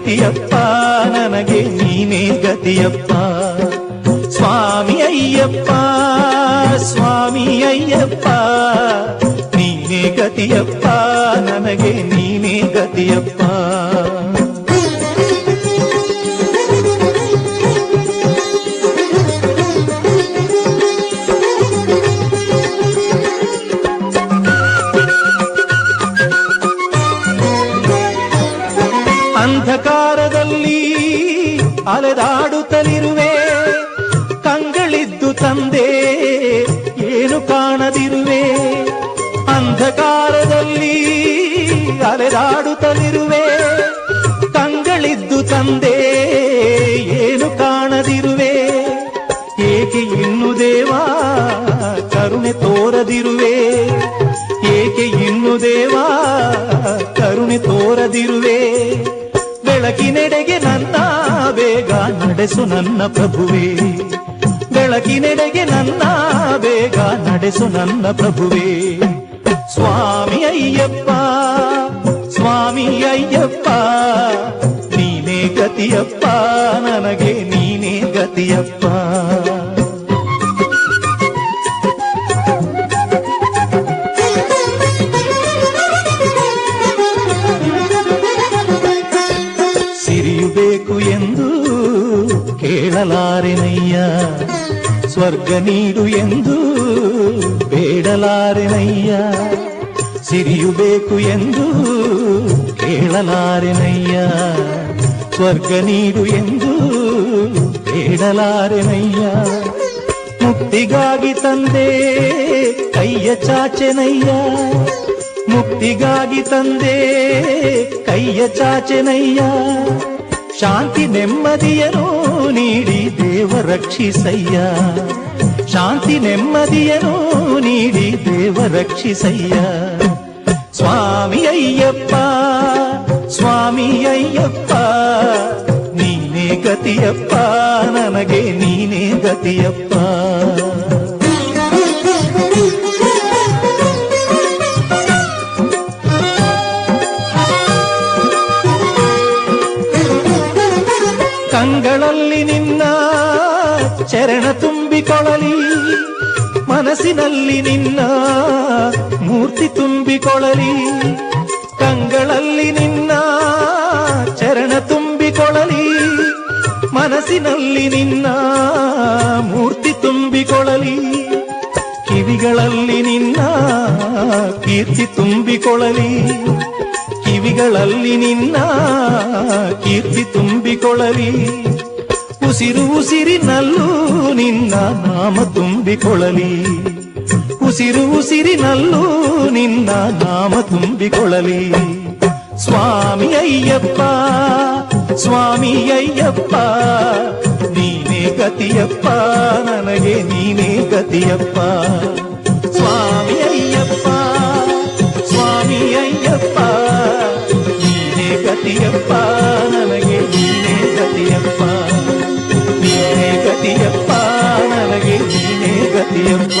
ಗತಿಯಪ್ಪ ನನಗೆ ನೀನೇ ಗತಿಯಪ್ಪ. ಸ್ವಾಮಿ ಅಯ್ಯಪ್ಪ ಸ್ವಾಮಿ ಅಯ್ಯಪ್ಪ ನೀನೇ ಗತಿಯಪ್ಪ ನನಗೆ ನೀನೇ ಗತಿಯಪ್ಪ. ಅಂಧಕಾರದಲ್ಲಿ ಅಲೆದಾಡುತ್ತಲಿರುವೆ, ಕಂಗಳಿದ್ದು ತಂದೆ ಏನು ಕಾಣದಿರುವೆ. ಅಂಧಕಾರದಲ್ಲಿ ಅಲೆದಾಡುತ್ತಲಿರುವೆ, ಕಂಗಳಿದ್ದು ತಂದೆ ಏನು ಕಾಣದಿರುವೆ. ಏಕೆ ಇನ್ನು ದೇವಾ ಕರುಣೆ ತೋರದಿರುವೆ. ಏಕೆ ಇನ್ನು ದೇವಾ ಕರುಣೆ ತೋರದಿರುವೆ. ಬೆಳಕಿನೆಡೆಗೆ ನನ್ನ ಬೇಗ ನಡೆಸು ನನ್ನ ಪ್ರಭುವೇ. ಬೆಳಕಿನೆಡೆಗೆ ನನ್ನ ಬೇಗ ನಡೆಸು ನನ್ನ ಪ್ರಭುವೇ. ಸ್ವಾಮಿ ಅಯ್ಯಪ್ಪ ಸ್ವಾಮಿ ಅಯ್ಯಪ್ಪ ನೀನೇ ಗತಿಯಪ್ಪ, ನನಗೆ ನೀನೇ ಗತಿಯಪ್ಪ. ಕೇಳಲಾರೆನಯ್ಯ ಸ್ವರ್ಗ ನೀಡು ಎಂದು ಬೇಡಲಾರೆನಯ್ಯ, ಸಿರಿಯು ಬೇಕು ಎಂದು ಕೇಳಲಾರೆನಯ್ಯ, ಸ್ವರ್ಗ ನೀಡು ಎಂದು ಬೇಡಲಾರೆನಯ್ಯ. ಮುಕ್ತಿಗಾಗಿ ತಂದೆ ಕೈಯ ಚಾಚೆನಯ್ಯ, ಮುಕ್ತಿಗಾಗಿ ತಂದೆ ಕೈಯ ಚಾಚೆನಯ್ಯ, ಶಾಂತಿ ನೆಮ್ಮದಿಯನು ನೀಡಿ ದೇವ ರಕ್ಷಿಸಯ್ಯ ಶಾಂತಿ ನೆಮ್ಮದಿಯನು ನೀಡಿ ದೇವ ರಕ್ಷಿಸಯ್ಯ ಸ್ವಾಮಿ ಅಯ್ಯಪ್ಪ ಸ್ವಾಮಿ ಅಯ್ಯಪ್ಪ ನೀನೇ ಗತಿಯಪ್ಪ ನನಗೆ ನೀನೇ ಗತಿಯಪ್ಪ ಕಂಗಳಲ್ಲಿ ನಿನ್ನ ಚರಣ ತುಂಬಿಕೊಳ್ಳಲಿ, ಮನಸ್ಸಿನಲ್ಲಿ ನಿನ್ನ ಮೂರ್ತಿ ತುಂಬಿಕೊಳ್ಳಲಿ, ಕಂಗಳಲ್ಲಿ ನಿನ್ನ ಚರಣ ತುಂಬಿಕೊಳ್ಳಲಿ, ಮನಸ್ಸಿನಲ್ಲಿ ನಿನ್ನ ಮೂರ್ತಿ ತುಂಬಿಕೊಳ್ಳಲಿ, ಕಿವಿಗಳಲ್ಲಿ ನಿನ್ನ ಕೀರ್ತಿ ತುಂಬಿಕೊಳ್ಳಲಿ. ಕಿವಿಗಳಲ್ಲಿ ನಿನ್ನ ಕೀರ್ತಿ ತುಂಬಿಕೊಳ್ಳಲಿ. ಉಸಿರು ಉಸಿರಿನಲ್ಲೂ ನಿನ್ನ ನಾಮ ತುಂಬಿಕೊಳ್ಳಲಿ. ಉಸಿರು ಉಸಿರಿನಲ್ಲೂ ನಿನ್ನ ನಾಮ ತುಂಬಿಕೊಳ್ಳಲಿ. ಸ್ವಾಮಿ ಅಯ್ಯಪ್ಪ ಸ್ವಾಮಿ ಅಯ್ಯಪ್ಪ, ನೀನೇ ಗತಿಯಪ್ಪ, ನನಗೆ ನೀನೇ ಗತಿಯಪ್ಪ. ಸ್ವಾಮಿ ಅಯ್ಯಪ್ಪ. ಗತಿಯಪ್ಪ ನನಗೆ ನೀನೇ ಗತಿಯಪ್ಪ ನೀನೇ ಗತಿಯಪ್ಪ ನನಗೆ ನೀನೇ ಗತಿಯಪ್ಪ